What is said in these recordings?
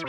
Hi,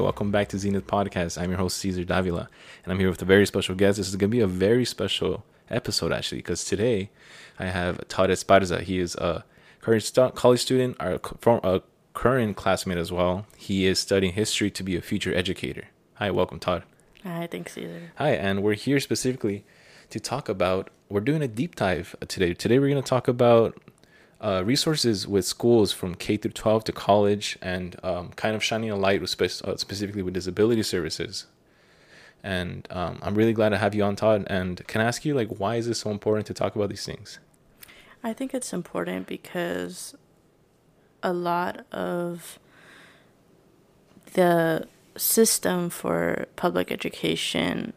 welcome back to Zenith Podcast. I'm your host, Cesar Davila, and I'm here with a very special guest. This is going to be a very special episode, actually, because today I have Todd Esparza. He is a current college student, or a current classmate as well. He is studying history to be a future educator. Hi, welcome, Todd. Hi, thanks, Cesar. Hi, and we're here specifically to talk about, we're doing a deep dive today. Today, we're going to talk about uh, resources with schools from K through 12 to college and um, kind of shining a light with spe- uh, specifically with disability services. And um, I'm really glad to have you on, Todd. And can I ask you, like, why is it so important to talk about these things? I think it's important because a lot of the system for public education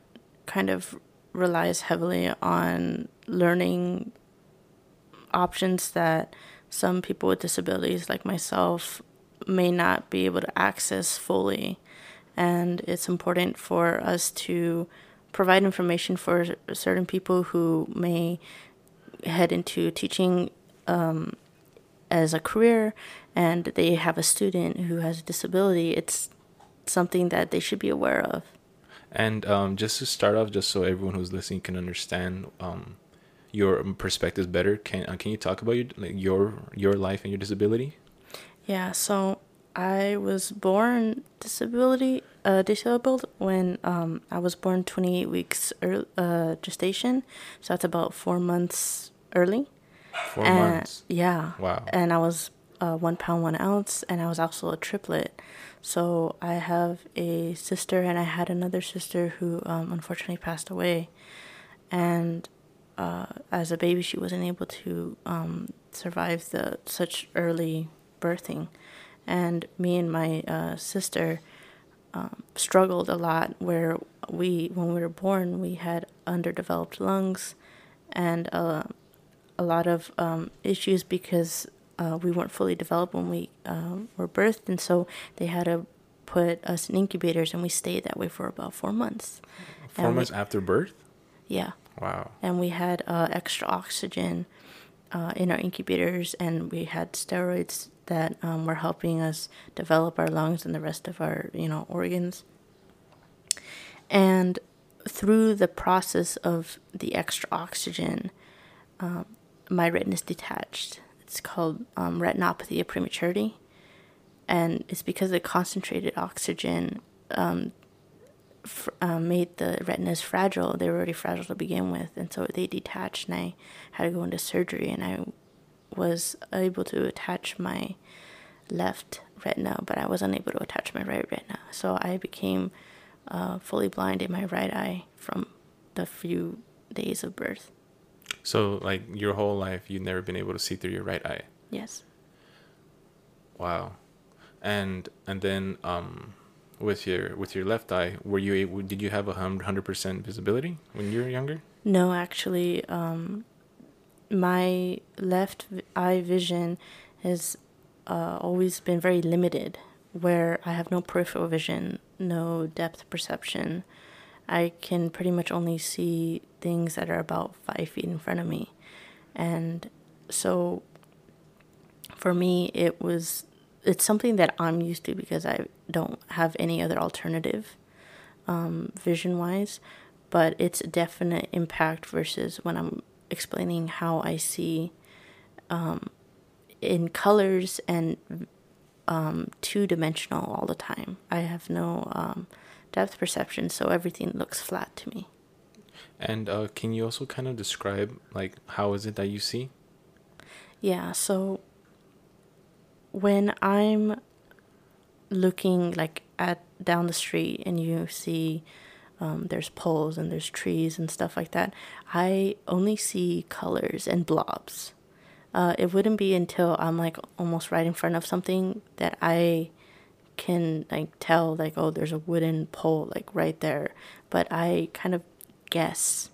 kind of relies heavily on learning options that some people with disabilities like myself may not be able to access fully. And it's important for us to provide information for certain people who may head into teaching um, as a career and they have a student who has a disability. It's something that they should be aware of. And um, just to start off, just so everyone who's listening can understand, um, your perspectives better, can uh, can you talk about your like your your life and your disability? Yeah, so I was born disability uh, disabled when um, I was born 28 weeks early, uh, gestation, so that's about four months early. Four and, months. Yeah. Wow. And I was uh, one pound one ounce, and I was also a triplet. So I have a sister, and I had another sister who um, unfortunately passed away, and uh, as a baby, she wasn't able to um, survive the such early birthing, and me and my uh, sister um, struggled a lot. Where we, when we were born, we had underdeveloped lungs, and uh, a lot of um, issues because uh, we weren't fully developed when we um, were birthed, and so they had to put us in incubators, and we stayed that way for about four months. Four and months we, after birth. Yeah. Wow. And we had uh, extra oxygen uh, in our incubators, and we had steroids that um, were helping us develop our lungs and the rest of our, you know, organs. And through the process of the extra oxygen, um, my retina is detached. It's called um, retinopathy of prematurity, and it's because the concentrated oxygen um, uh, made the retinas fragile. They were already fragile to begin with, and so they detached, and I had to go into surgery, and I was able to attach my left retina, but I was unable to attach my right retina. So I became uh, fully blind in my right eye from the few days of birth. So, like your whole life, you've never been able to see through your right eye. Yes. Wow, and and then um, with your with your left eye were you able did you have a hundred percent visibility when you were younger? No actually um, my left eye vision has uh, always been very limited where i have no peripheral vision no depth perception. I can pretty much only see things that are about five feet in front of me. And so for me it was it's something that I'm used to because I don't have any other alternative um, vision wise, but it's a definite impact versus when I'm explaining how I see um, in colors and um, two dimensional all the time. I have no um, depth perception, so everything looks flat to me. And uh, can you also kind of describe like how is it that you see? Yeah, so when I'm looking like at down the street and you see um, there's poles and there's trees and stuff like that, I only see colors and blobs. Uh, it wouldn't be until I'm like almost right in front of something that I can like tell like oh there's a wooden pole like right there, but I kind of guess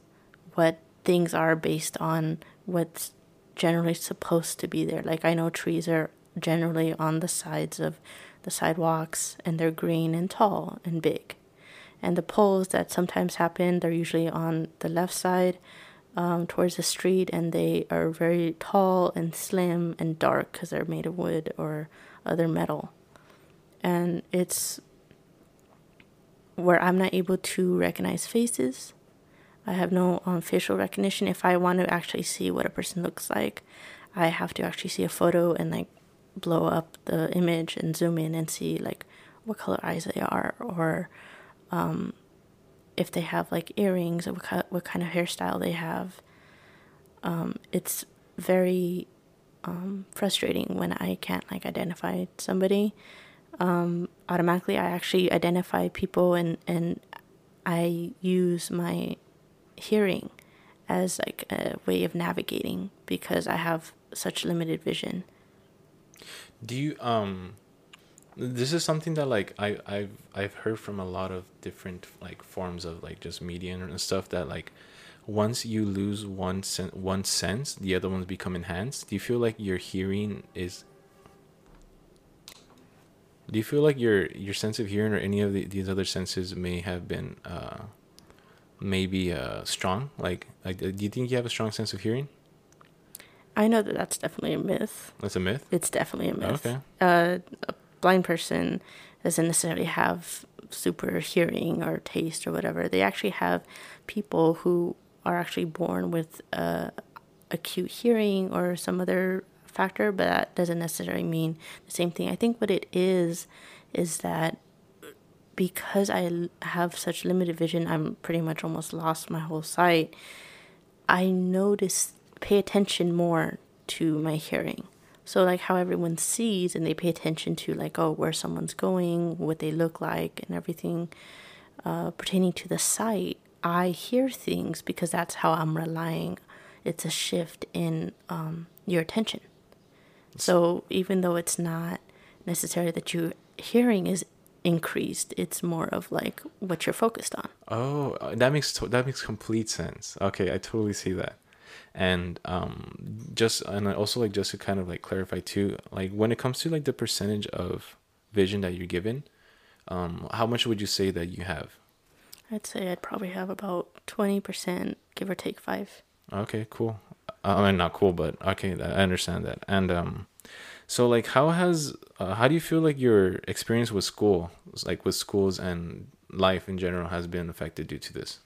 what things are based on what's generally supposed to be there. Like I know trees are generally on the sides of the sidewalks and they're green and tall and big. And the poles that sometimes happen, they're usually on the left side um, towards the street and they are very tall and slim and dark because they're made of wood or other metal. And it's where I'm not able to recognize faces. I have no um, facial recognition. If I want to actually see what a person looks like, I have to actually see a photo and like blow up the image and zoom in and see like what color eyes they are or um, if they have like earrings or what, kind, of hairstyle they have. Um, it's very um, frustrating when I can't like identify somebody. Um, automatically, I actually identify people and and I use my hearing as like a way of navigating because I have such limited vision. Do you um this is something that like I I've I've heard from a lot of different like forms of like just media and stuff that like once you lose one sen- one sense, the other ones become enhanced. Do you feel like your hearing is do you feel like your your sense of hearing or any of the, these other senses may have been uh maybe uh strong like like do you think you have a strong sense of hearing I know that that's definitely a myth. that's a myth It's definitely a myth. Okay. Uh, a blind person doesn't necessarily have super hearing or taste or whatever. They actually have people who are actually born with uh, acute hearing or some other factor, but that doesn't necessarily mean the same thing. I think what it is is that because I have such limited vision, I'm pretty much almost lost my whole sight. I notice, pay attention more to my hearing. So, like how everyone sees and they pay attention to, like, oh, where someone's going, what they look like, and everything uh, pertaining to the sight, I hear things because that's how I'm relying. It's a shift in um, your attention. So, even though it's not necessarily that your hearing is increased, it's more of like what you're focused on. Oh, uh, that makes to- that makes complete sense. Okay, I totally see that. And um just and I also like just to kind of like clarify too, like when it comes to like the percentage of vision that you're given, um how much would you say that you have? I'd say I'd probably have about 20%, give or take five. Okay, cool. I mean, not cool, but okay, I understand that. And um, so like, how has uh, how do you feel like your experience with school, like with schools and life in general, has been affected due to this?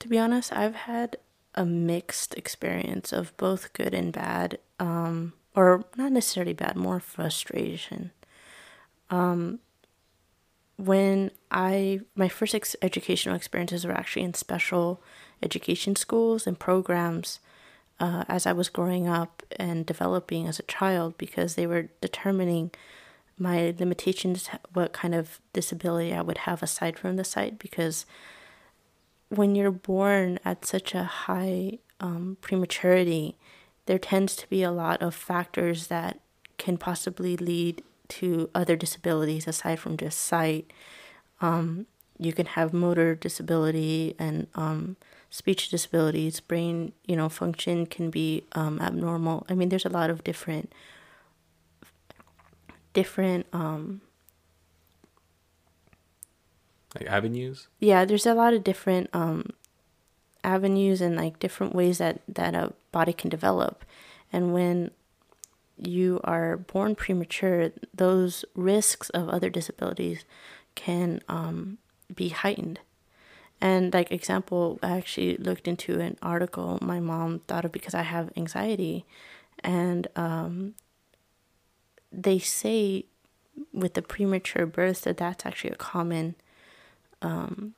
To be honest, I've had a mixed experience of both good and bad, um, or not necessarily bad, more frustration. Um, when I my first ex- educational experiences were actually in special education schools and programs uh, as I was growing up and developing as a child because they were determining my limitations, what kind of disability I would have aside from the sight. Because when you're born at such a high um, prematurity, there tends to be a lot of factors that can possibly lead to other disabilities aside from just sight. Um, you can have motor disability and um, speech disabilities. Brain, you know, function can be um, abnormal. I mean, there's a lot of different different um Like avenues? yeah there's a lot of different um avenues and like different ways that that a body can develop. And when you are born premature those risks of other disabilities can um, be heightened. And like example i actually looked into an article my mom thought of because i have anxiety. And um, they say with the premature birth that that's actually a common um,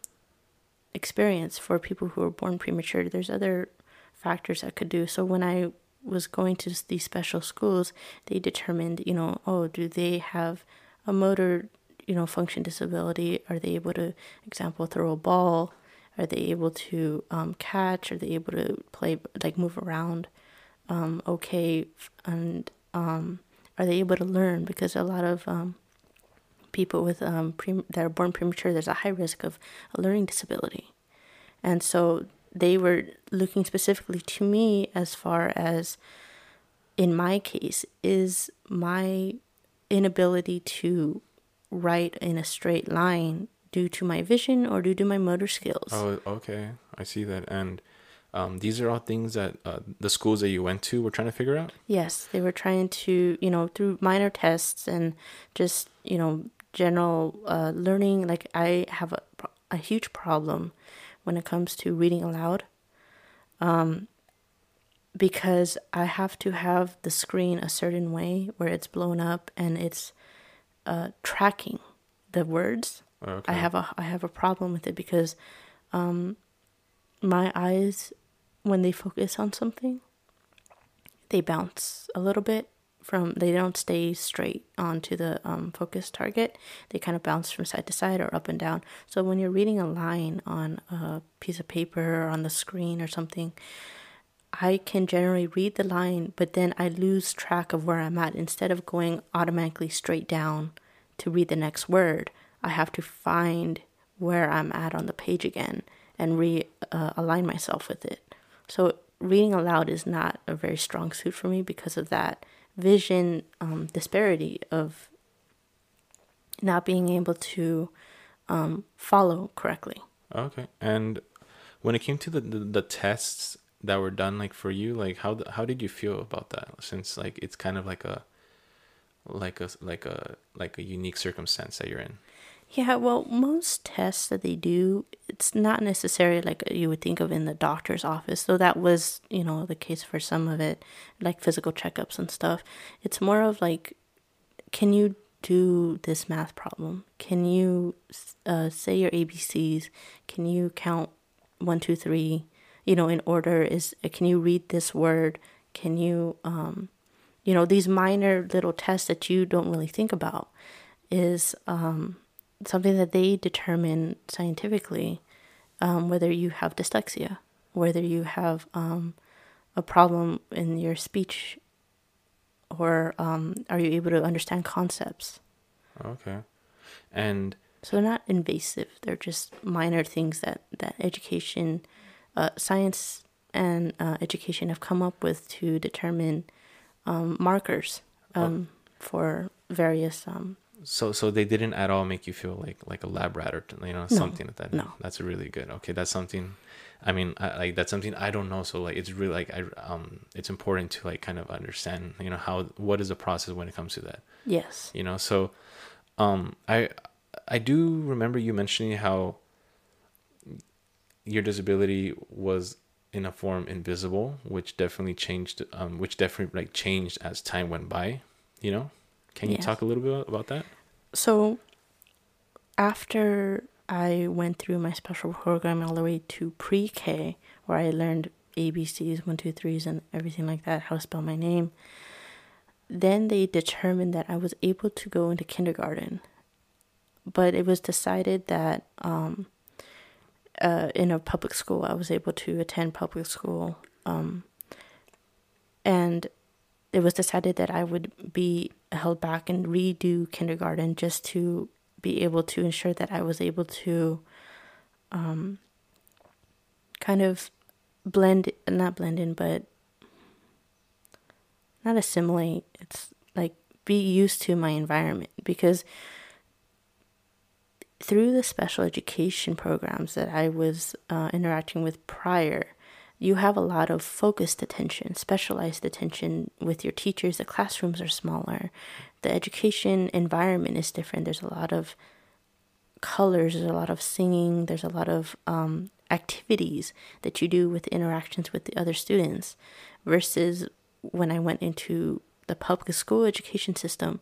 experience for people who are born premature. There's other factors that could do. So when I was going to these special schools, they determined, you know, oh, do they have a motor, you know, function disability? Are they able to, example, throw a ball? Are they able to um, catch? Are they able to play, like move around? Um, okay, and um, are they able to learn? Because a lot of um, people with um, pre- that are born premature, there's a high risk of a learning disability, and so they were looking specifically to me as far as in my case is my inability to write in a straight line due to my vision or due to my motor skills. Oh, okay. I see that. And um, these are all things that uh, the schools that you went to were trying to figure out? Yes, they were trying to, you know, through minor tests and just, you know, general uh, learning. Like, I have a, a huge problem when it comes to reading aloud um, because I have to have the screen a certain way where it's blown up and it's uh, tracking the words. Okay. I have a I have a problem with it because um, my eyes, when they focus on something, they bounce a little bit from. They don't stay straight onto the um, focus target. They kind of bounce from side to side or up and down. So when you're reading a line on a piece of paper or on the screen or something, I can generally read the line, but then I lose track of where I'm at. Instead of going automatically straight down to read the next word, I have to find where I'm at on the page again and re uh, myself with it. So reading aloud is not a very strong suit for me because of that vision um, disparity of not being able to um, follow correctly. Okay, and when it came to the, the, the tests that were done, like for you, like how how did you feel about that? Since like it's kind of like a like a like a like a unique circumstance that you're in. Yeah, well, most tests that they do, it's not necessarily like you would think of in the doctor's office, though that was, you know, the case for some of it, like physical checkups and stuff. It's more of like, can you do this math problem? Can you uh, say your ABCs? Can you count one, two, three, you know, in order? Is Can you read this word? Can you, um, you know, these minor little tests that you don't really think about is, um, something that they determine scientifically um, whether you have dyslexia, whether you have um, a problem in your speech, or um, are you able to understand concepts. Okay, and so they're not invasive. They're just minor things that that education, uh, science, and uh, education have come up with to determine um, markers oh. um, for various um, so so they didn't at all make you feel like like a lab rat or you know no, something like that. No, that's really good. Okay, that's something. I mean, I, like that's something I don't know. So like, it's really like I um, it's important to like kind of understand. You know how what is the process when it comes to that. Yes. You know, so um, I I do remember you mentioning how your disability was in a form invisible, which definitely changed. Um, which definitely like changed as time went by. You know. Can you yes. talk a little bit about that? So, after I went through my special program all the way to pre K, where I learned ABCs, one, two, threes, and everything like that, how to spell my name, then they determined that I was able to go into kindergarten. But it was decided that um, uh, in a public school, I was able to attend public school. Um, and it was decided that I would be held back and redo kindergarten just to be able to ensure that I was able to um, kind of blend, not blend in, but not assimilate. It's like be used to my environment because through the special education programs that I was uh, interacting with prior, you have a lot of focused attention, specialized attention with your teachers. The classrooms are smaller. The education environment is different. There's a lot of colors, there's a lot of singing, there's a lot of um, activities that you do with interactions with the other students. Versus when I went into the public school education system,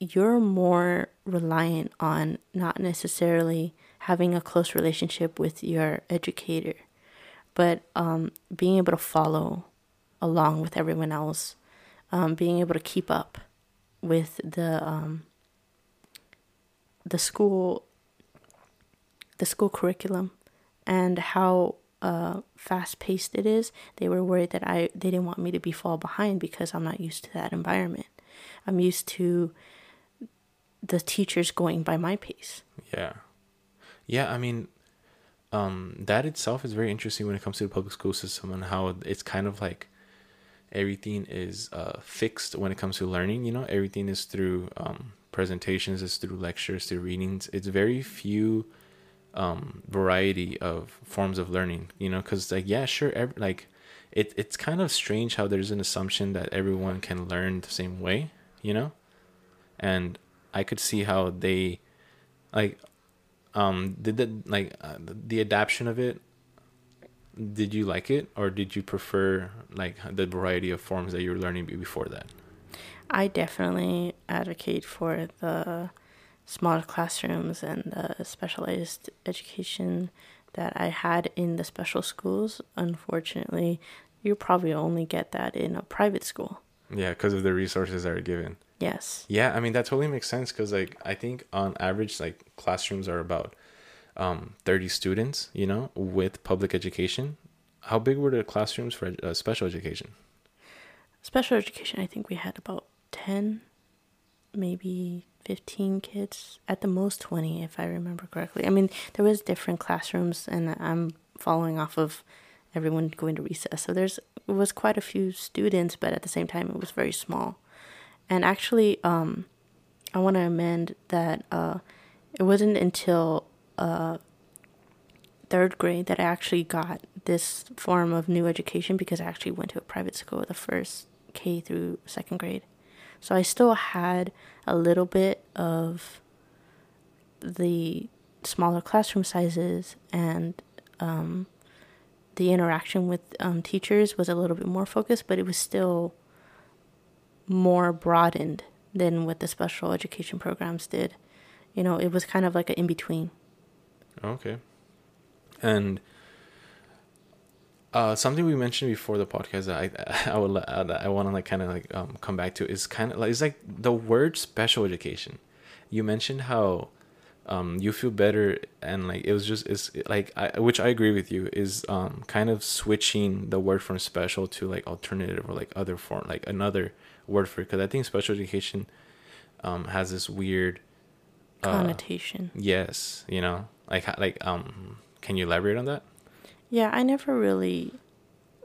you're more reliant on not necessarily having a close relationship with your educator but um, being able to follow along with everyone else, um, being able to keep up with the um, the school the school curriculum and how uh, fast paced it is. They were worried that I they didn't want me to be fall behind because I'm not used to that environment. I'm used to the teachers going by my pace. Yeah. Yeah, I mean, um, that itself is very interesting when it comes to the public school system and how it's kind of like everything is uh, fixed when it comes to learning. You know, everything is through um, presentations, is through lectures, through readings. It's very few um, variety of forms of learning. You know, because like yeah, sure, every, like it it's kind of strange how there's an assumption that everyone can learn the same way. You know, and I could see how they like um did the like uh, the adaptation of it did you like it? Or did you prefer like the variety of forms that you were learning before that? I definitely advocate for the smaller classrooms and the specialized education that i had in the special schools. Unfortunately you probably only get that in a private school. Yeah because of the resources that are given yes yeah i mean that totally makes sense because like i think on average like classrooms are about um, 30 students, you know, with public education. How big were the classrooms for uh, special education? Special education, I think we had about 10, maybe 15 kids, at the most 20, if I remember correctly. I mean, there was different classrooms, and I'm following off of everyone going to recess. So there's was quite a few students, but at the same time, it was very small. And actually, um, I want to amend that uh, it wasn't until uh, third grade that I actually got this form of new education because I actually went to a private school the first K through second grade. So I still had a little bit of the smaller classroom sizes and um, the interaction with um, teachers was a little bit more focused, but it was still more broadened than what the special education programs did. You know, it was kind of like an in between. Okay. And uh, something we mentioned before the podcast that I I would uh, I want to like kind of like um, come back to is kind of like it's like the word special education. You mentioned how um, you feel better and like it was just is like I, which I agree with you is um, kind of switching the word from special to like alternative or like other form like another word for it because I think special education um, has this weird uh, connotation. Yes, you know like like um can you elaborate on that? Yeah, I never really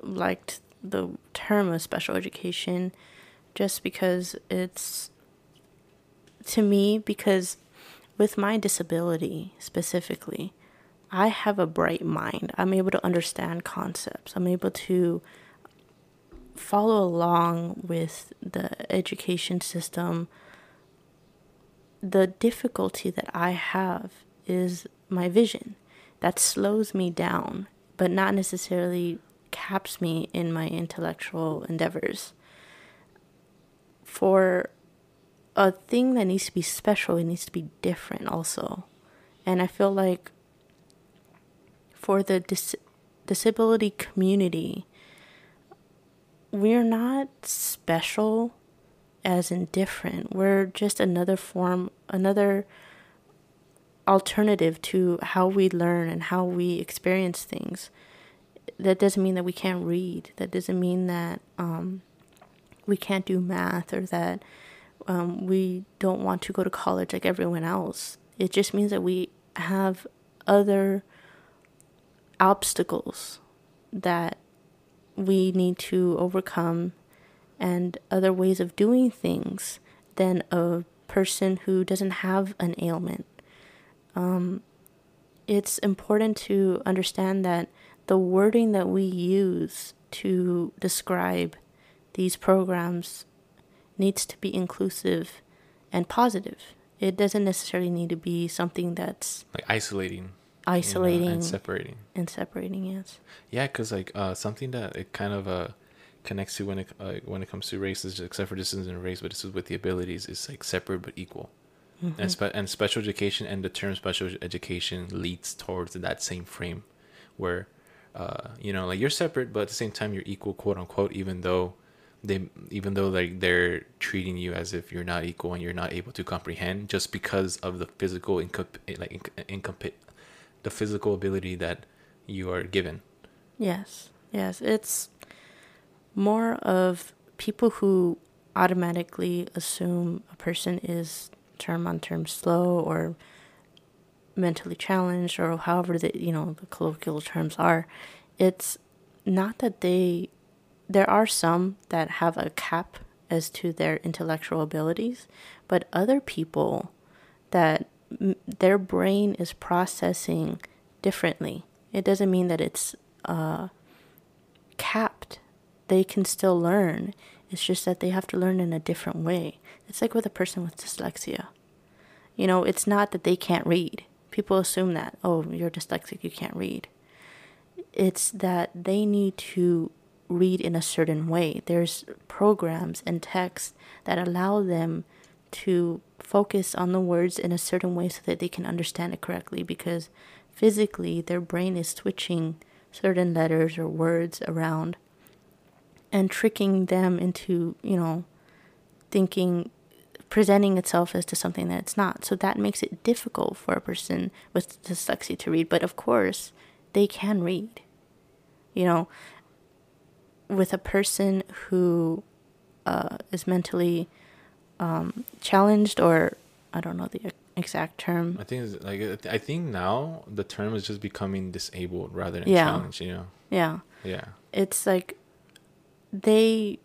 liked the term of special education just because it's to me because with my disability specifically I have a bright mind. I'm able to understand concepts. I'm able to follow along with the education system. The difficulty that I have is my vision. That slows me down, but not necessarily caps me in my intellectual endeavors. For a thing that needs to be special, it needs to be different also. And I feel like for the dis- disability community, we're not special as indifferent. We're just another form, another alternative to how we learn and how we experience things. That doesn't mean that we can't read. That doesn't mean that um, we can't do math or that um, we don't want to go to college like everyone else. It just means that we have other obstacles that we need to overcome and other ways of doing things than a person who doesn't have an ailment um, it's important to understand that the wording that we use to describe these programs needs to be inclusive and positive. It doesn't necessarily need to be something that's like isolating, isolating, you know, and separating, and separating. Yes. Yeah, because like uh, something that it kind of uh, connects to when it uh, when it comes to races, except for this isn't race, but this is with the abilities, is like separate but equal. Mm-hmm. And, spe- and special education and the term special education leads towards that same frame where uh, you know like you're separate but at the same time you're equal quote unquote even though they even though like they're treating you as if you're not equal and you're not able to comprehend just because of the physical incomp- like incomp- the physical ability that you are given. Yes yes. It's more of people who automatically assume a person is term on term slow or mentally challenged or however the you know the colloquial terms are. It's not that they there are some that have a cap as to their intellectual abilities, but other people that their brain is processing differently. It doesn't mean that it's uh, capped. They can still learn. It's just that they have to learn in a different way. It's like with a person with dyslexia. You know, it's not that they can't read. People assume that, oh, you're dyslexic, you can't read. It's that they need to read in a certain way. There's programs and texts that allow them to focus on the words in a certain way so that they can understand it correctly because physically their brain is switching certain letters or words around and tricking them into, you know, thinking presenting itself as to something that it's not. So that makes it difficult for a person with dyslexia to read. But of course, they can read. You know, with a person who uh, is mentally um, challenged, or I don't know the exact term. I think it's like I think now the term is just becoming disabled rather than Yeah. challenged. You know. Yeah. Yeah. it's like they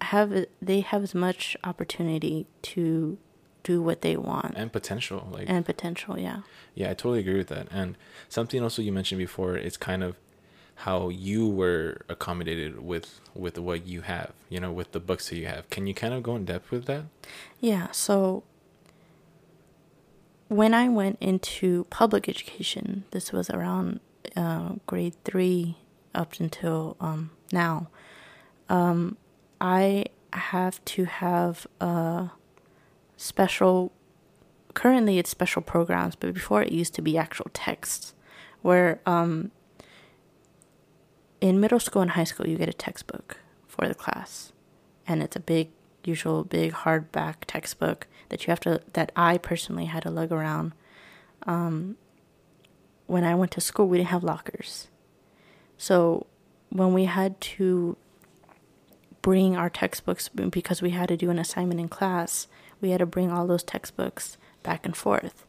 have they have as much opportunity to do what they want And potential, like and potential yeah Yeah, I totally agree with that. And something also you mentioned before it's kind of how you were accommodated with with what you have, you know, with the books that you have. Can you kind of go in depth with that? yeah so when i went into public education this was around uh, grade three up until um, now um, i have to have a special currently it's special programs but before it used to be actual texts where um, in middle school and high school you get a textbook for the class. And it's a big usual big hardback textbook that you have to that i personally had to lug around. Um, when i went to school we didn't have lockers. So when we had to bring our textbooks because we had to do an assignment in class we had to bring all those textbooks back and forth.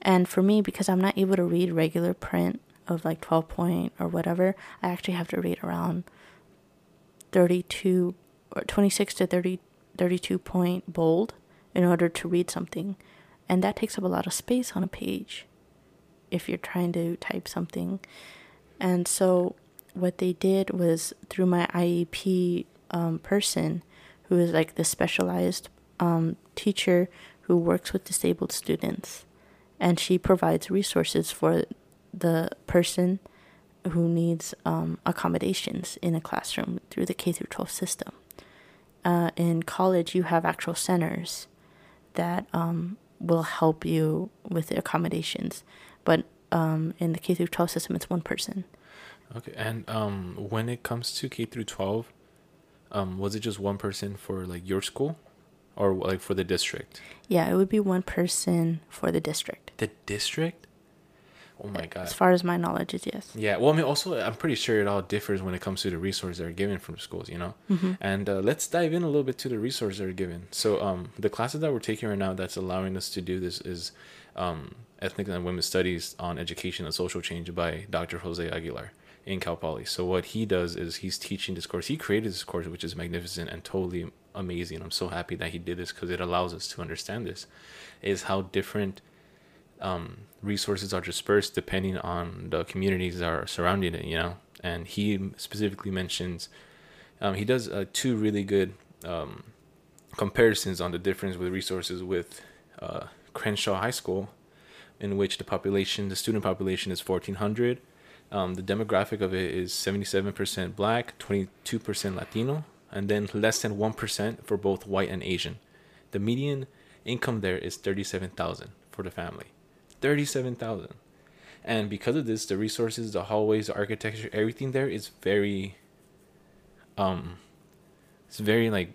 And for me because i'm not able to read regular print of like 12 point or whatever i actually have to read around 32 or 26 to 30 32 point bold in order to read something. And that takes up a lot of space on a page if you're trying to type something. And so what they did was through my iep um, person who is like the specialized um, teacher who works with disabled students and she provides resources for the person who needs um, accommodations in a classroom through the K through 12 system. Uh, in college, you have actual centers that um, will help you with the accommodations, but um, in the K through 12 system, it's one person. Okay. And um when it comes to K through 12, um was it just one person for like your school or like for the district? Yeah, it would be one person for the district. The district? Oh my god. As far as my knowledge is yes. Yeah, well, I mean, also, I'm pretty sure it all differs when it comes to the resources that are given from schools, you know. Mm-hmm. And uh, let's dive in a little bit to the resources that are given. So, um, the classes that we're taking right now that's allowing us to do this is um, Ethnic and Women's Studies on Education and Social Change by Dr. Jose Aguilar in Cal Poly. So, what he does is he's teaching this course. He created this course, which is magnificent and totally amazing. I'm so happy that he did this because it allows us to understand this. Is how different um, resources are dispersed depending on the communities that are surrounding it, you know. And he specifically mentions, um, he does uh, two really good um, comparisons on the difference with resources with uh, Crenshaw High School, in which the population, the student population is 1,400. Um, the demographic of it is 77% black, 22% Latino, and then less than 1% for both white and Asian. The median income there is 37,000 for the family. 37,000. And because of this, the resources, the hallways, the architecture, everything there is very um it's very like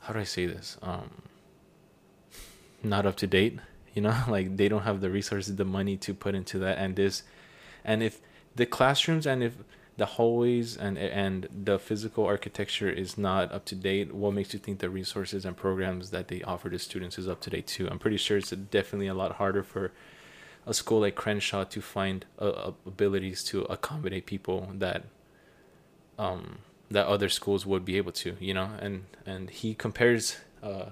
how do I say this? Um not up to date, you know? like they don't have the resources, the money to put into that and this and if the classrooms and if the hallways and and the physical architecture is not up to date. What makes you think the resources and programs that they offer to students is up to date too? I'm pretty sure it's definitely a lot harder for a school like crenshaw to find uh, abilities to accommodate people that um that other schools would be able to, you know, and and he compares uh,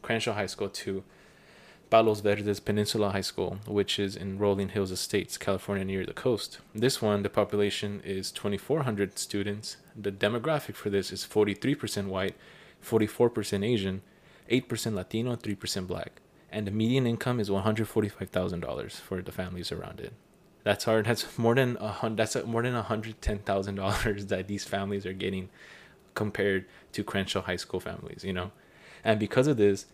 Crenshaw High School to Palos Verdes Peninsula High School, which is in Rolling Hills Estates, California, near the coast. This one, the population is 2,400 students. The demographic for this is 43% white, 44% Asian, 8% Latino, 3% black, and the median income is $145,000 for the families around it. That's hard. That's more than a hundred. That's more than hundred ten thousand dollars that these families are getting compared to Crenshaw High School families. You know, and because of this,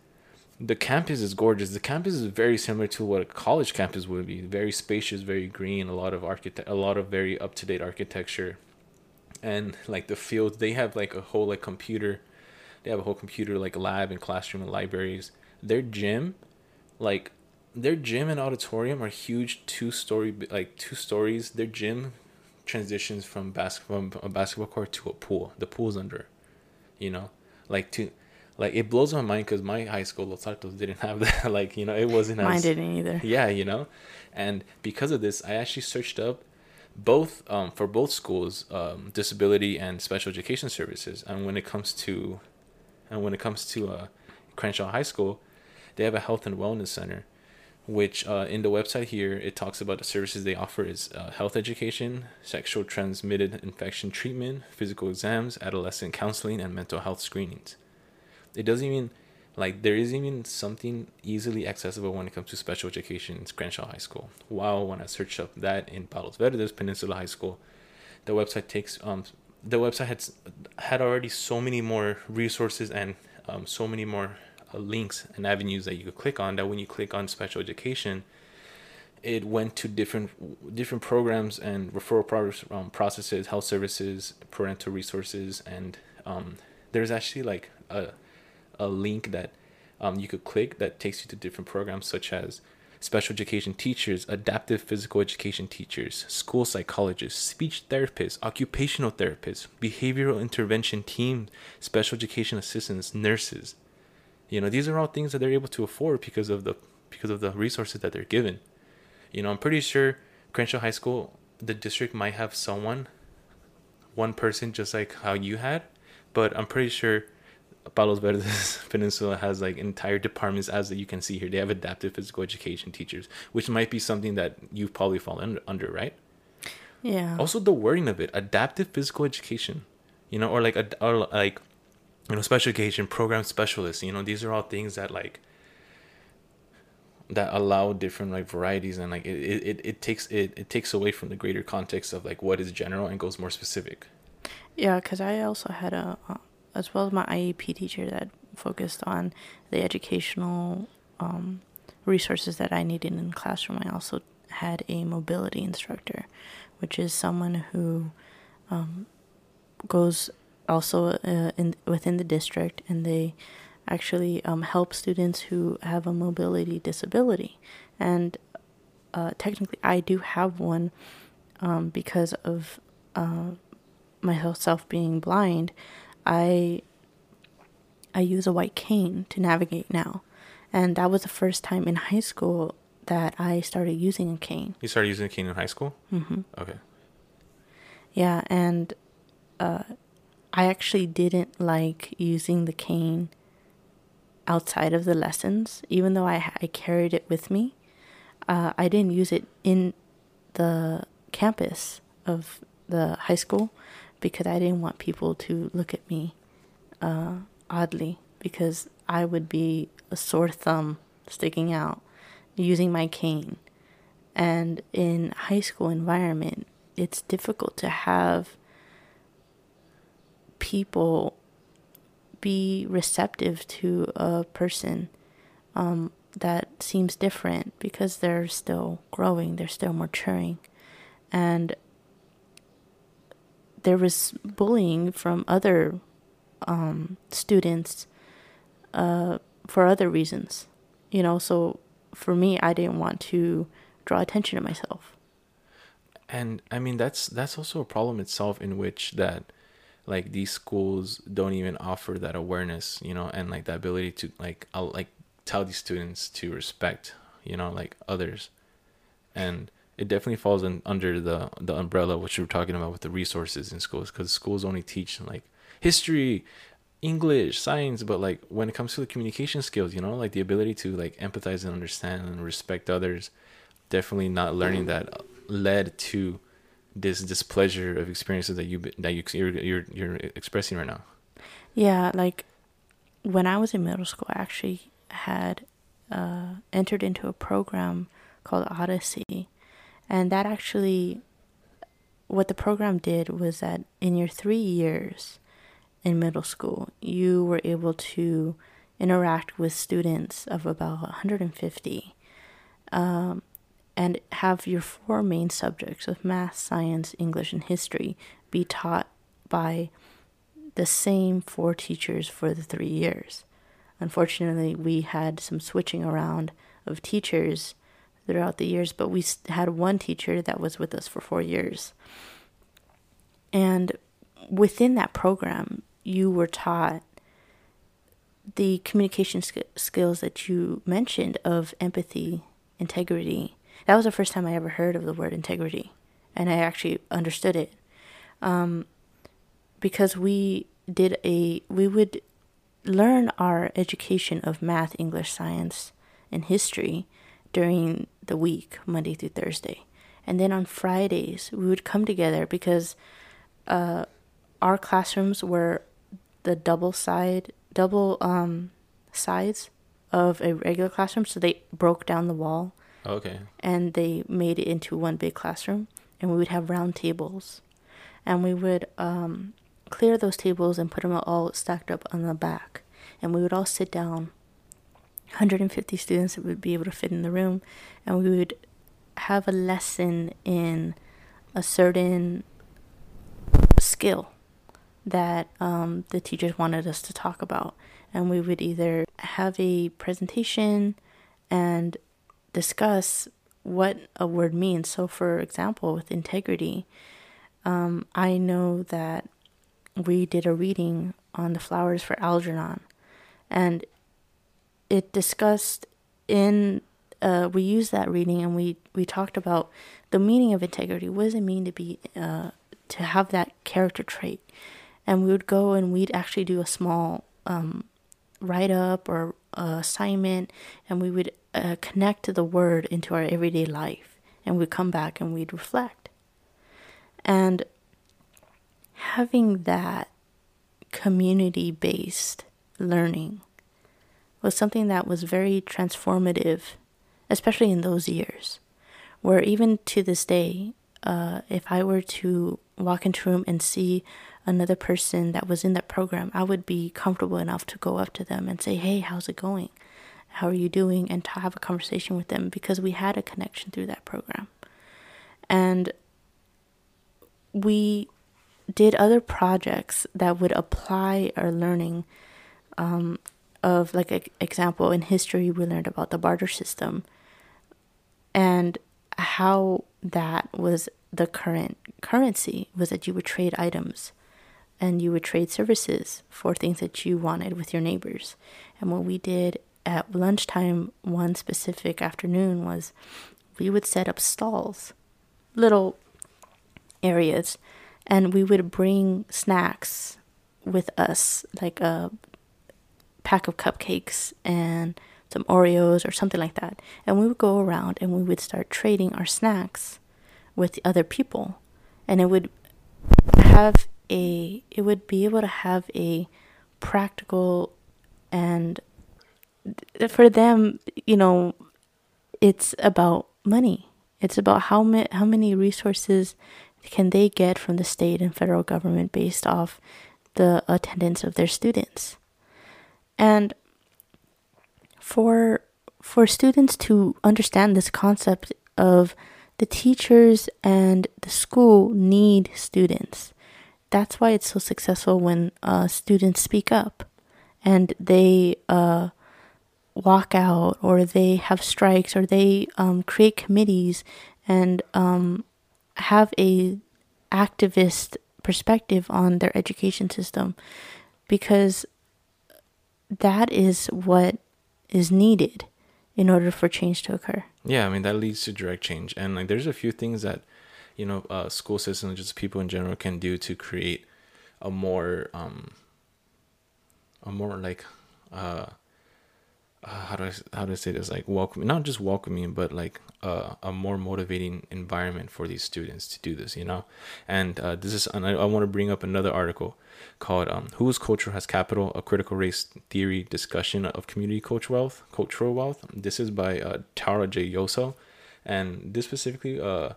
the campus is gorgeous. The campus is very similar to what a college campus would be. Very spacious, very green. A lot of architect, a lot of very up to date architecture, and like the fields, they have like a whole like computer. They have a whole computer like lab and classroom and libraries. Their gym, like their gym and auditorium are huge two story like two stories their gym transitions from basketball from a basketball court to a pool the pool's under you know like to like it blows my mind because my high school los altos didn't have that. Like you know it wasn't Mine as, didn't either. yeah you know? And because of this i actually searched up both um, for both schools um, disability and special education services. And when it comes to and when it comes to uh, crenshaw high school they have a health and wellness center which uh, in the website here it talks about the services they offer is uh, health education sexual transmitted infection treatment physical exams adolescent counseling and mental health screenings it doesn't even like there is even something easily accessible when it comes to special education in Crenshaw High School. While when I searched up that in Palos Verdes Peninsula High School, the website takes um the website had had already so many more resources and um, so many more uh, links and avenues that you could click on that when you click on special education it went to different different programs and referral pro- um, processes health services parental resources and um, there's actually like a, a link that um, you could click that takes you to different programs such as special education teachers adaptive physical education teachers school psychologists speech therapists occupational therapists behavioral intervention team special education assistants nurses. You know these are all things that they're able to afford because of the because of the resources that they're given. You know i'm pretty sure crenshaw high school the district might have someone one person just like how you had but i'm pretty sure palos verdes peninsula has like entire departments as you can see here. They have adaptive physical education teachers which might be something that you've probably fallen under, right? Yeah. also the wording of it adaptive physical education you know or like a or like you know special education program specialists you know these are all things that like that allow different like varieties and like it, it, it, takes it, it takes away from the greater context of like what is general and goes more specific. Yeah, because I also had a, uh, as well as my IEP teacher that focused on the educational um, resources that I needed in the classroom. I also had a mobility instructor, which is someone who um, goes also uh, in within the district, and they actually um, help students who have a mobility disability. And uh, technically, I do have one um, because of uh, myself being blind. I I use a white cane to navigate now, and that was the first time in high school that I started using a cane. you started using a cane in high school? Mm hmm okay. Yeah, and uh, I actually didn't like using the cane outside of the lessons, even though I I carried it with me. Uh, I didn't use it in the campus of the high school because I didn't want people to look at me uh, oddly because I would be a sore thumb sticking out using my cane. And in high school environment, it's difficult to have people be receptive to a person um, that seems different because they're still growing, they're still maturing. And there was bullying from other um, students uh, for other reasons, you know. So for me, I didn't want to draw attention to myself. and i mean that's that's also a problem itself in which that like these schools don't even offer that awareness you know and like the ability to like I'll like tell these students to respect you know like others and it definitely falls in, under the the umbrella which you were talking about with the resources in schools because schools only teach like history english science but like when it comes to the communication skills you know like the ability to like empathize and understand and respect others definitely not learning that led to this displeasure of experiences that you that you you're, you're you're expressing right now Yeah, like when I was in middle school, I actually had uh, entered into a program called Odyssey. And that actually, what the program did was that in your three years in middle school, you were able to interact with students of about 150 um, and have your four main subjects of math, science, English, and history be taught by the same four teachers for the three years. Unfortunately, we had some switching around of teachers throughout the years, but we had one teacher that was with us for four years. And within that program, you were taught the communication sk- skills that you mentioned of empathy, integrity. That was the first time I ever heard of the word integrity, and I actually understood it. Um, because we did a we would learn our education of math, English, science, and history during the week, Monday through Thursday. And then on Fridays, we would come together because uh, our classrooms were the double side, double um, sides of a regular classroom. So they broke down the wall okay and they made it into one big classroom. And we would have round tables. And we would um, clear those tables and put them all stacked up on the back. And we would all sit down 150 students that would be able to fit in the room, and we would have a lesson in a certain skill that um, the teachers wanted us to talk about. And we would either have a presentation and discuss what a word means. So, for example, with integrity, um, I know that we did a reading on the flowers for Algernon, and it discussed in uh, we used that reading and we we talked about the meaning of integrity. What does it mean to be uh, to have that character trait? And we would go and we'd actually do a small um, write up or uh, assignment, and we would uh, connect the word into our everyday life, and we'd come back and we'd reflect. And having that community based learning was something that was very transformative, especially in those years, where even to this day, uh, if I were to walk into a room and see another person that was in that program, I would be comfortable enough to go up to them and say, Hey, how's it going? How are you doing? And to have a conversation with them because we had a connection through that program. And we did other projects that would apply our learning um, of like an example in history we learned about the barter system and how that was the current currency was that you would trade items and you would trade services for things that you wanted with your neighbors. And what we did at lunchtime one specific afternoon was we would set up stalls little areas and we would bring snacks with us like a pack of cupcakes and some Oreos or something like that. And we would go around and we would start trading our snacks with other people. And it would have a it would be able to have a practical and for them, you know, it's about money. It's about how ma- how many resources can they get from the state and federal government based off the attendance of their students. And for for students to understand this concept of the teachers and the school need students. That's why it's so successful when uh, students speak up and they uh, walk out or they have strikes or they um, create committees and um, have a activist perspective on their education system because that is what is needed in order for change to occur. Yeah, I mean that leads to direct change, and like there's a few things that you know uh, school systems, just people in general, can do to create a more um a more like uh, uh how do I how do I say this like welcoming not just welcoming but like uh, a more motivating environment for these students to do this you know and uh, this is and I, I want to bring up another article called um, "Whose Culture Has Capital: A Critical Race Theory Discussion of Community Wealth." Cultural wealth. This is by uh, Tara J. Yosso, and this specifically, uh,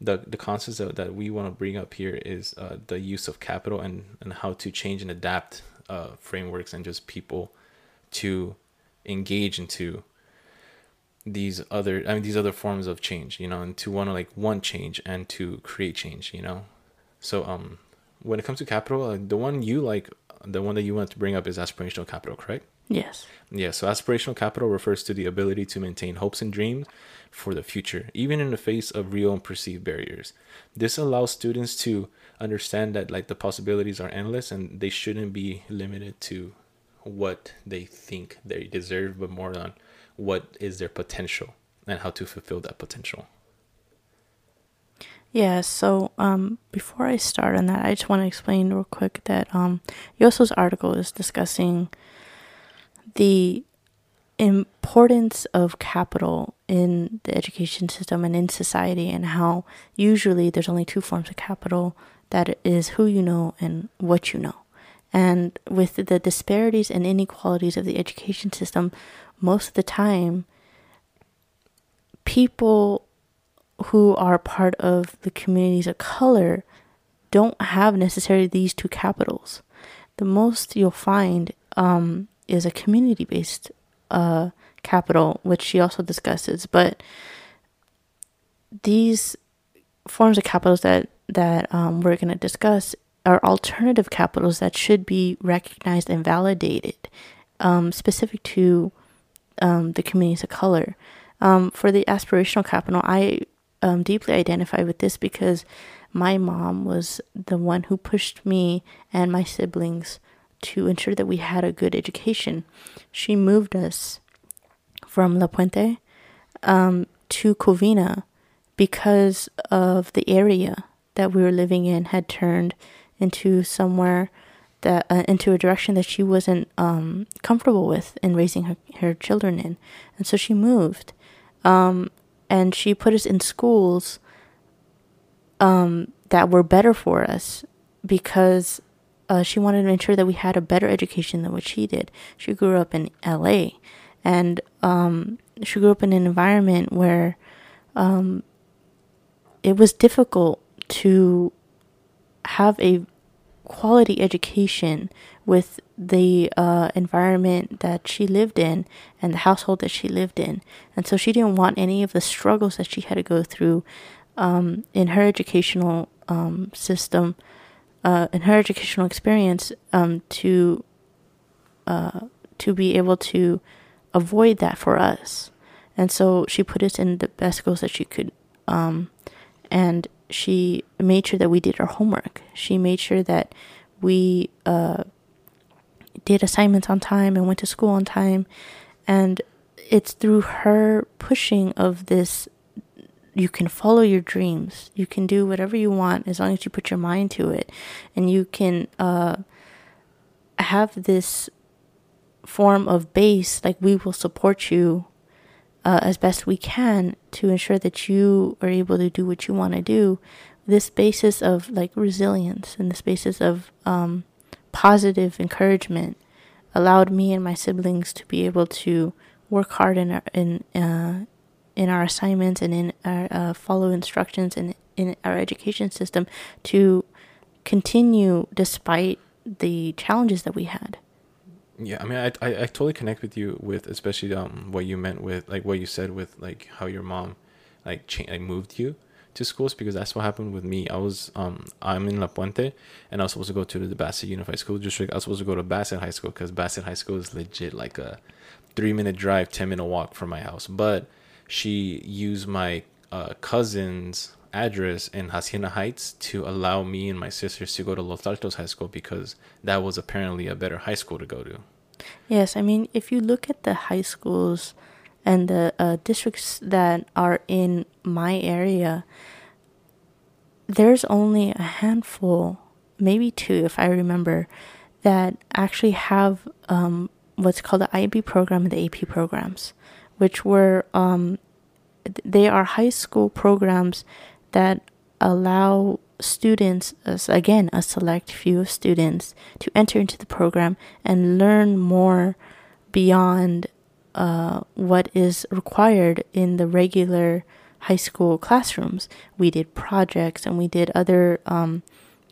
the the concepts that, that we want to bring up here is uh, the use of capital and and how to change and adapt uh, frameworks and just people to engage into these other I mean these other forms of change, you know, and to want to like want change and to create change, you know. So um when it comes to capital, uh, the one you like, the one that you want to bring up is aspirational capital, correct? Yes. Yeah, so aspirational capital refers to the ability to maintain hopes and dreams for the future, even in the face of real and perceived barriers. This allows students to understand that like the possibilities are endless and they shouldn't be limited to what they think they deserve, but more on what is their potential and how to fulfill that potential. Yeah, so um, before I start on that, I just want to explain real quick that um, Yosso's article is discussing the importance of capital in the education system and in society, and how usually there's only two forms of capital that is who you know and what you know. And with the disparities and inequalities of the education system, most of the time, people who are part of the communities of color don't have necessarily these two capitals. The most you'll find um, is a community based uh, capital, which she also discusses. But these forms of capitals that that um, we're going to discuss are alternative capitals that should be recognized and validated, um, specific to um, the communities of color. Um, for the aspirational capital, I um, deeply identify with this because my mom was the one who pushed me and my siblings to ensure that we had a good education. She moved us from La Puente um, to Covina because of the area that we were living in had turned into somewhere that uh, into a direction that she wasn't um, comfortable with in raising her, her children in, and so she moved. Um, and she put us in schools um, that were better for us because uh, she wanted to ensure that we had a better education than what she did. She grew up in LA, and um, she grew up in an environment where um, it was difficult to have a quality education with the uh, environment that she lived in and the household that she lived in. And so she didn't want any of the struggles that she had to go through um, in her educational um, system, uh, in her educational experience, um, to uh, to be able to avoid that for us. And so she put us in the best schools that she could. Um, and she made sure that we did our homework. She made sure that we uh, did assignments on time and went to school on time. And it's through her pushing of this you can follow your dreams. You can do whatever you want as long as you put your mind to it. And you can uh, have this form of base, like we will support you uh, as best we can to ensure that you are able to do what you want to do. This basis of like resilience and this basis of um, positive encouragement allowed me and my siblings to be able to work hard in our, in uh, in our assignments and in our uh, follow instructions and in our education system to continue despite the challenges that we had. Yeah, I mean, I, I, I totally connect with you with especially um what you meant with like what you said with like how your mom like cha- like moved you to schools because that's what happened with me. I was um I'm in La Puente and I was supposed to go to the Bassett Unified School District. I was supposed to go to Bassett High School because Bassett High School is legit like a three minute drive, ten minute walk from my house. But she used my uh, cousin's address in Hacienda Heights to allow me and my sisters to go to Los Altos High School because that was apparently a better high school to go to. Yes, I mean if you look at the high schools and the uh, districts that are in my area, there's only a handful, maybe two, if I remember, that actually have um, what's called the IB program and the AP programs, which were um, they are high school programs that allow students, again, a select few of students, to enter into the program and learn more beyond uh, what is required in the regular high school classrooms. We did projects and we did other um,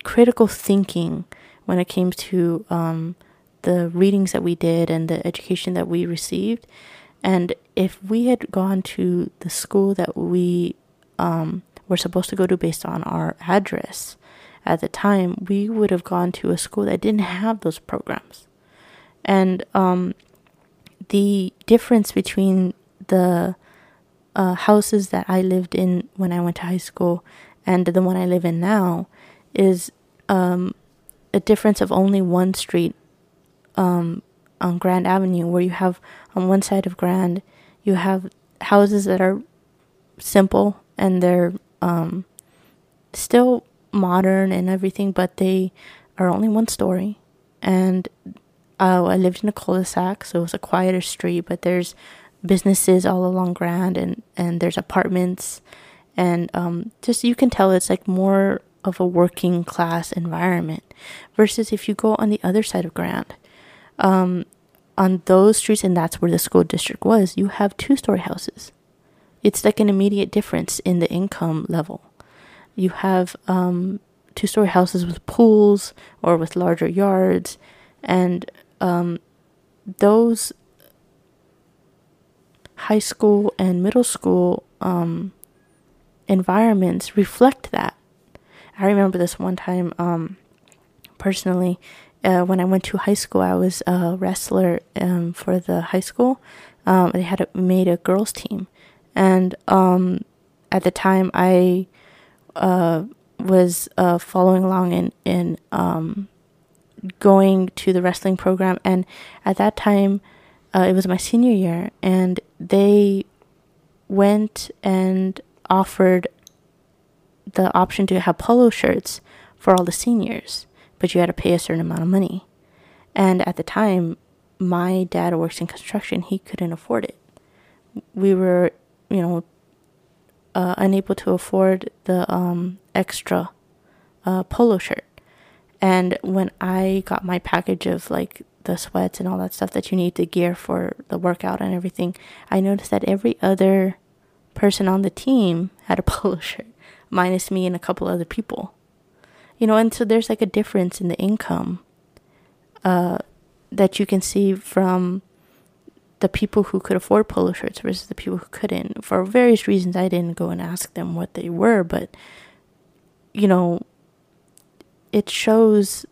critical thinking when it came to um, the readings that we did and the education that we received. And if we had gone to the school that we um, were supposed to go to based on our address at the time, we would have gone to a school that didn't have those programs. And um, the difference between the uh, houses that I lived in when I went to high school and the one I live in now is um, a difference of only one street um, on Grand Avenue, where you have on one side of Grand, you have houses that are simple and they're um, still modern and everything, but they are only one story. And uh, I lived in a cul-de-sac, so it was a quieter street, but there's businesses all along Grand and, and there's apartments. And um, just you can tell it's like more of a working class environment versus if you go on the other side of Grand. Um, on those streets, and that's where the school district was, you have two story houses. It's like an immediate difference in the income level. You have um, two story houses with pools or with larger yards, and um, those high school and middle school um, environments reflect that. I remember this one time um, personally uh, when I went to high school. I was a wrestler um, for the high school. Um, they had a, made a girls team, and um, at the time I uh, was uh, following along in in um, going to the wrestling program, and at that time uh, it was my senior year, and they went and offered the option to have polo shirts for all the seniors, but you had to pay a certain amount of money. And at the time, my dad works in construction, he couldn't afford it. We were, you know, uh, unable to afford the um, extra uh, polo shirt. And when I got my package of like the sweats and all that stuff that you need to gear for the workout and everything, I noticed that every other person on the team had a polo shirt minus me and a couple other people. You know, and so there's like a difference in the income uh, that you can see from the people who could afford polo shirts versus the people who couldn't. For various reasons, I didn't go and ask them what they were, but you know, it shows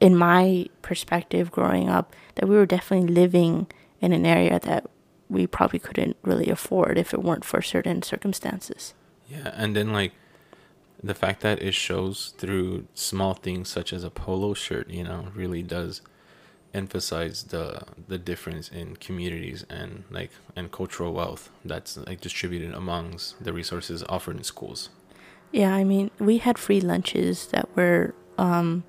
in my perspective growing up that we were definitely living in an area that we probably couldn't really afford if it weren't for certain circumstances. Yeah, and then like the fact that it shows through small things such as a polo shirt, you know, really does emphasize the the difference in communities and like and cultural wealth that's like distributed amongst the resources offered in schools. Yeah, I mean, we had free lunches that were um,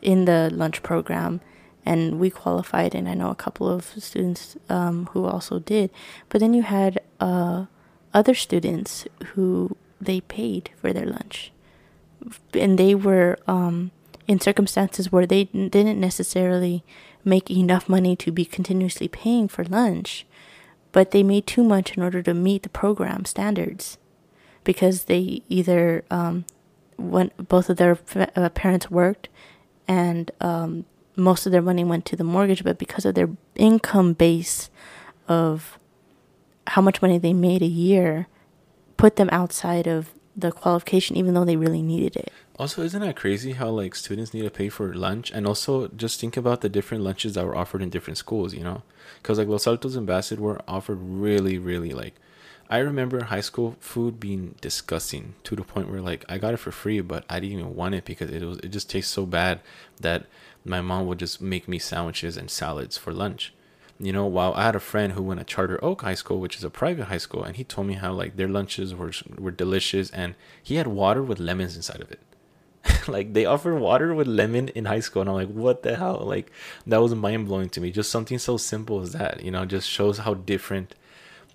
in the lunch program, and we qualified, and I know a couple of students um, who also did. But then you had uh, other students who they paid for their lunch. And they were um, in circumstances where they didn't necessarily make enough money to be continuously paying for lunch, but they made too much in order to meet the program standards because they either um, both of their uh, parents worked and um, most of their money went to the mortgage, but because of their income base of how much money they made a year, put them outside of the qualification even though they really needed it. Also, isn't that crazy how like students need to pay for lunch and also just think about the different lunches that were offered in different schools, you know? Cuz like Los Altos and Bassett were offered really really like I remember high school food being disgusting to the point where like I got it for free, but I didn't even want it because it was it just tastes so bad that my mom would just make me sandwiches and salads for lunch. you know, while I had a friend who went to Charter Oak High School, which is a private high school, and he told me how like their lunches were were delicious, and he had water with lemons inside of it. like they offered water with lemon in high school, and I'm like, what the hell? Like that was mind blowing to me. Just something so simple as that, you know, just shows how different,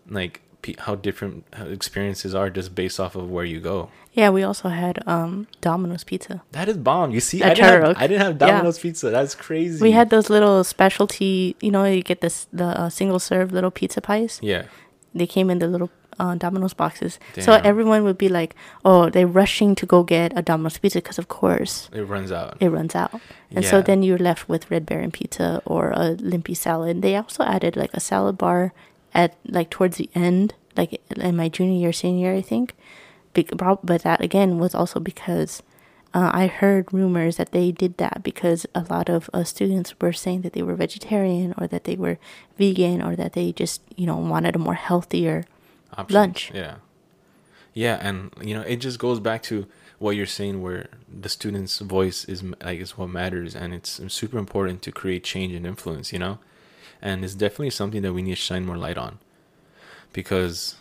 like how different experiences are just based off of where you go. Yeah, we also had um, Domino's pizza. That is bomb. You see, I didn't, have, I didn't, have, Domino's yeah. pizza. That's crazy. We had those little specialty, you know, you get this the uh, single serve little pizza pies. Yeah. They came in the little uh, Domino's boxes. Damn. So everyone would be like, "Oh, they're rushing to go get a Domino's pizza because, of course, it runs out. It runs out." And yeah. so then you're left with Red Baron pizza or a Limpy salad. They also added like a salad bar at like towards the end like in my junior year, senior year, I think. But that again was also because uh, I heard rumors that they did that because a lot of uh, students were saying that they were vegetarian or that they were vegan or that they just you know wanted a more healthier Option. lunch. Yeah, yeah, and you know it just goes back to what you're saying, where the student's voice is like is what matters, and it's super important to create change and influence. You know, and it's definitely something that we need to shine more light on because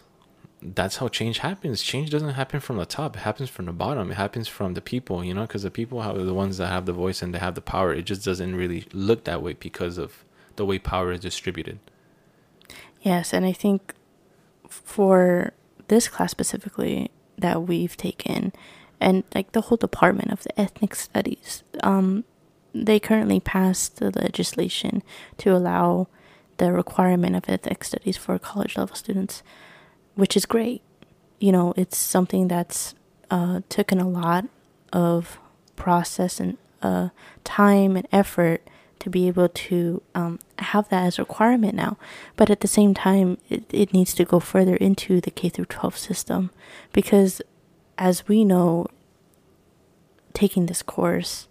that's how change happens. Change doesn't happen from the top; it happens from the bottom. It happens from the people, you know, because the people are the ones that have the voice and they have the power. It just doesn't really look that way because of the way power is distributed. Yes, and I think for this class specifically that we've taken, and like the whole department of the ethnic studies, um, they currently passed the legislation to allow the requirement of ethnic studies for college level students, which is great. You know, it's something that's uh, taken a lot of process and uh, time and effort be able to um, have that as a requirement now. But at the same time, it, it needs to go further into the K through 12 system because, as we know, taking this course,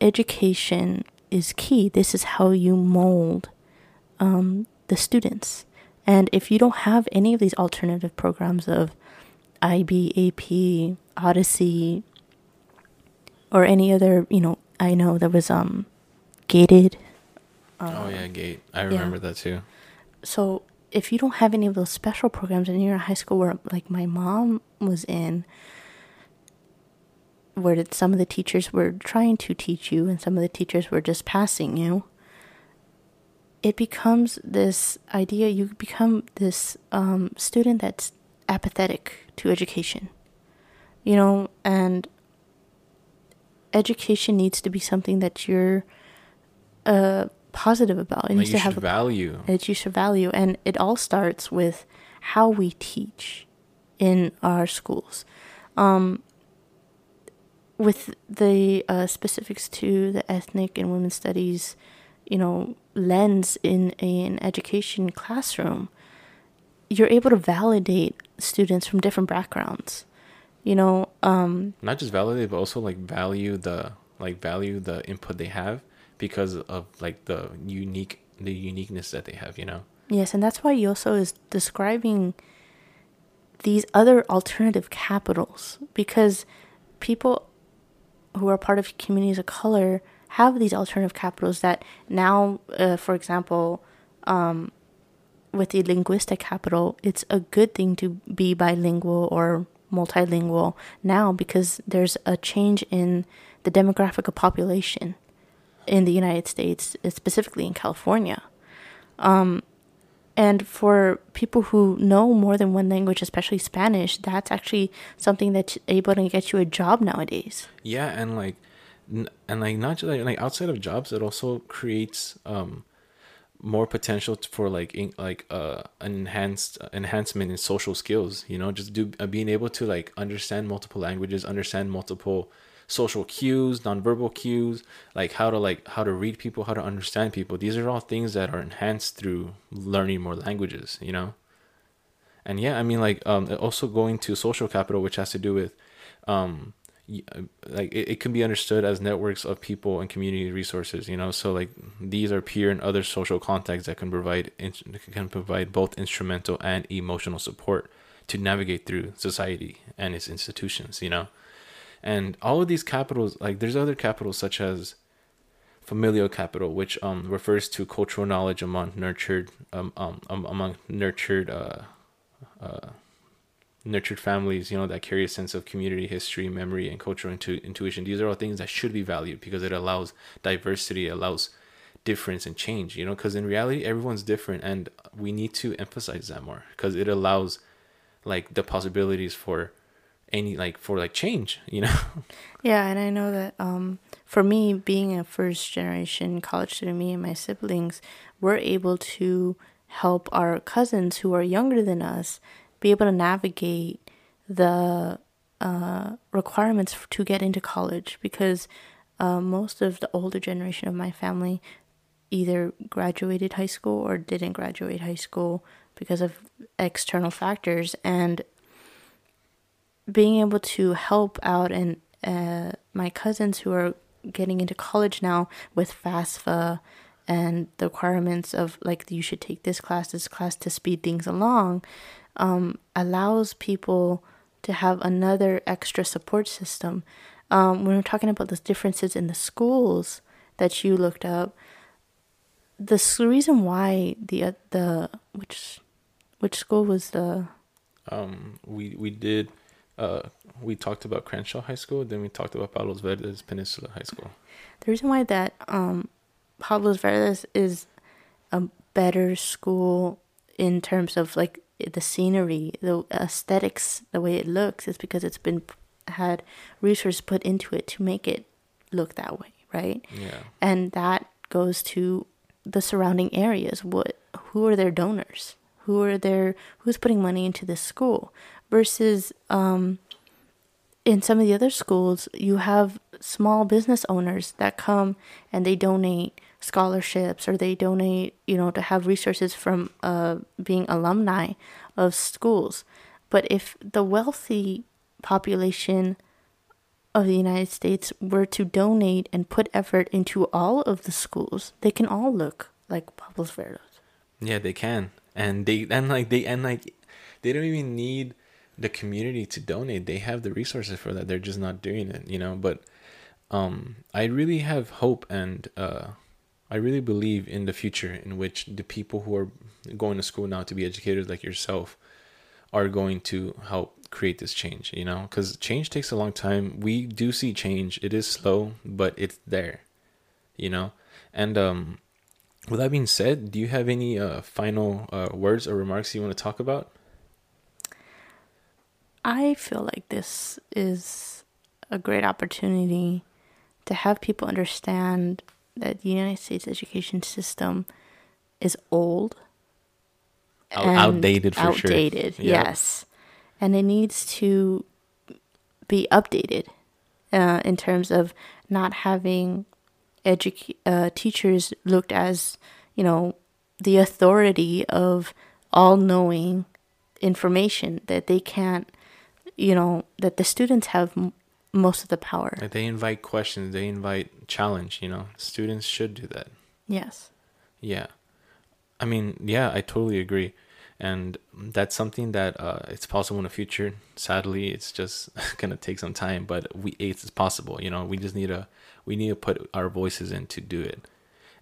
education is key. This is how you mold um, the students. And if you don't have any of these alternative programs of IB, AP, Odyssey, or any other, you know, I know there was um, gated. Um, oh yeah, gate. I remember yeah. that too. So if you don't have any of those special programs and you're in high school where like my mom was in, where some of the teachers were trying to teach you and some of the teachers were just passing you it becomes this idea, you become this um, student that's apathetic to education. You know, and education needs to be something that you're uh, positive about. It like needs to have a value. That you should value. And it all starts with how we teach in our schools. Um, with the uh, specifics to the ethnic and women's studies, you know, lens in an education classroom, you're able to validate students from different backgrounds. You know, um, not just validate, but also like value the like value the input they have because of like the unique the uniqueness that they have. You know. Yes, and that's why Yosso is describing these other alternative capitals because people who are part of communities of color have these alternative capitals that now, uh, for example, um, with the linguistic capital, it's a good thing to be bilingual or multilingual now because there's a change in the demographic of population in the United States, specifically in California. Um, and for people who know more than one language, especially Spanish, that's actually something that's able to get you a job nowadays. Yeah, and like and like not just like, like outside of jobs it also creates um more potential for like in, like uh an enhanced uh, enhancement in social skills you know just do uh, being able to like understand multiple languages understand multiple social cues nonverbal cues like how to like how to read people how to understand people. These are all things that are enhanced through learning more languages you know? And yeah i mean like um also going to social capital which has to do with um uh, like it, it can be understood as networks of people and community resources you know? So like these are peer and other social contacts that can provide can provide both instrumental and emotional support to navigate through society and its institutions you know and all of these capitals like there's other capitals such as familial capital, which um, refers to cultural knowledge among nurtured um, um, um among nurtured uh, uh, nurtured families, you know, that carry a sense of community history, memory, and cultural intu- intuition. These are all things that should be valued because it allows diversity, allows difference and change, you know, because in reality, everyone's different and we need to emphasize that more because it allows like the possibilities for any like for like change you know? Yeah and i know that um for me being a first generation college student me and my siblings we're able to help our cousins who are younger than us be able to navigate the uh, requirements to get into college because uh, most of the older generation of my family either graduated high school or didn't graduate high school because of external factors and being able to help out and uh, my cousins who are getting into college now with FAFSA and the requirements of like you should take this class, this class to speed things along, um, allows people to have another extra support system. Um, when we're talking about the differences in the schools that you looked up, the reason why the uh, the which which school was the um we we did uh we talked about Crenshaw High School, then we talked about Palos Verdes Peninsula High School. The reason why that um Palos Verdes is a better school in terms of like the scenery, the aesthetics, the way it looks is because it's been had resources put into it to make it look that way, right? Yeah. And that goes to the surrounding areas. What who are their donors? Who are their who's putting money into this school? Versus um in some of the other schools, you have small business owners that come and they donate scholarships or they donate, you know, to have resources from uh, being alumni of schools. But if the wealthy population of the United States were to donate and put effort into all of the schools, they can all look like Palos Verdes. Yeah, they can, and they and like they and like they don't even need the community to donate. They have the resources for that. They're just not doing it, you know. But um, I really have hope, and uh, I really believe in the future in which the people who are going to school now to be educators like yourself are going to help create this change. You know, because change takes a long time. We do see change. It is slow, but it's there. You know, and um, with that being said, do you have any uh, final uh, words or remarks you want to talk about? I feel like this is a great opportunity to have people understand that the United States education system is old, outdated for outdated, sure. yes, and it needs to be updated uh, in terms of not having edu- uh, teachers looked as you know the authority of all knowing information that they can't you know that the students have m- most of the power. They invite questions. They invite challenge. You know, students should do that. Yes. Yeah, I mean, yeah, I totally agree, and that's something that uh, it's possible in the future. Sadly, it's just gonna take some time, but we it's possible. You know, we just need to we need to put our voices in to do it,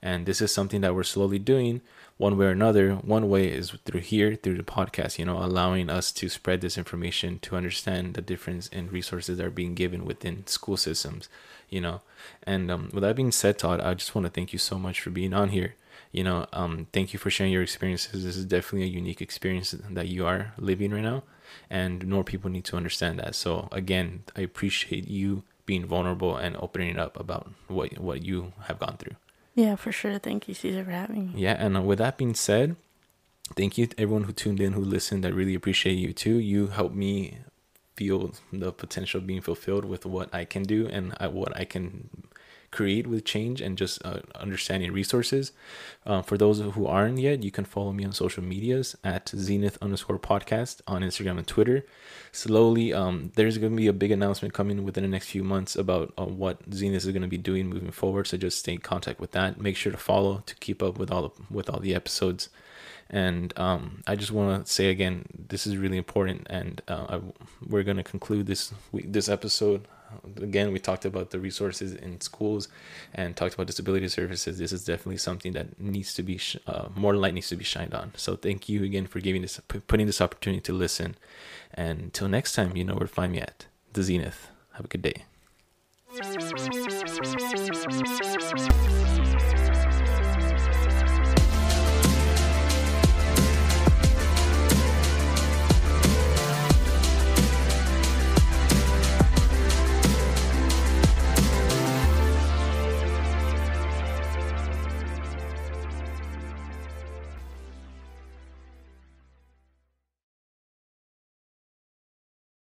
and this is something that we're slowly doing one way or another. One way is through here, through the podcast, you know, allowing us to spread this information to understand the difference in resources that are being given within school systems, you know. And um, with that being said, Todd, I just want to thank you so much for being on here. You know, um, thank you for sharing your experiences. This is definitely a unique experience that you are living right now, and more people need to understand that. So again, I appreciate you being vulnerable and opening up about what what you have gone through. Yeah, for sure. Thank you, Cesar, for having me. Yeah, and uh, with that being said, thank you everyone who tuned in, who listened. I really appreciate you too. You helped me feel the potential being fulfilled with what I can do and uh, what I can create with change and just uh, understanding resources. Uh, for those who aren't yet, you can follow me on social medias at zenith underscore podcast on Instagram and Twitter. Slowly, um, there's going to be a big announcement coming within the next few months about uh, what Zenith is going to be doing moving forward. So just stay in contact with that. Make sure to follow to keep up with all the, with all the episodes. And um, I just want to say again, this is really important, and uh, I, we're going to conclude this week, this episode again, we talked about the resources in schools and talked about disability services. This is definitely something that needs to be sh- uh, more light needs to be shined on. So thank you again for giving this putting this opportunity to listen. And until next time, you know where to find me at the Zenith. Have a good day.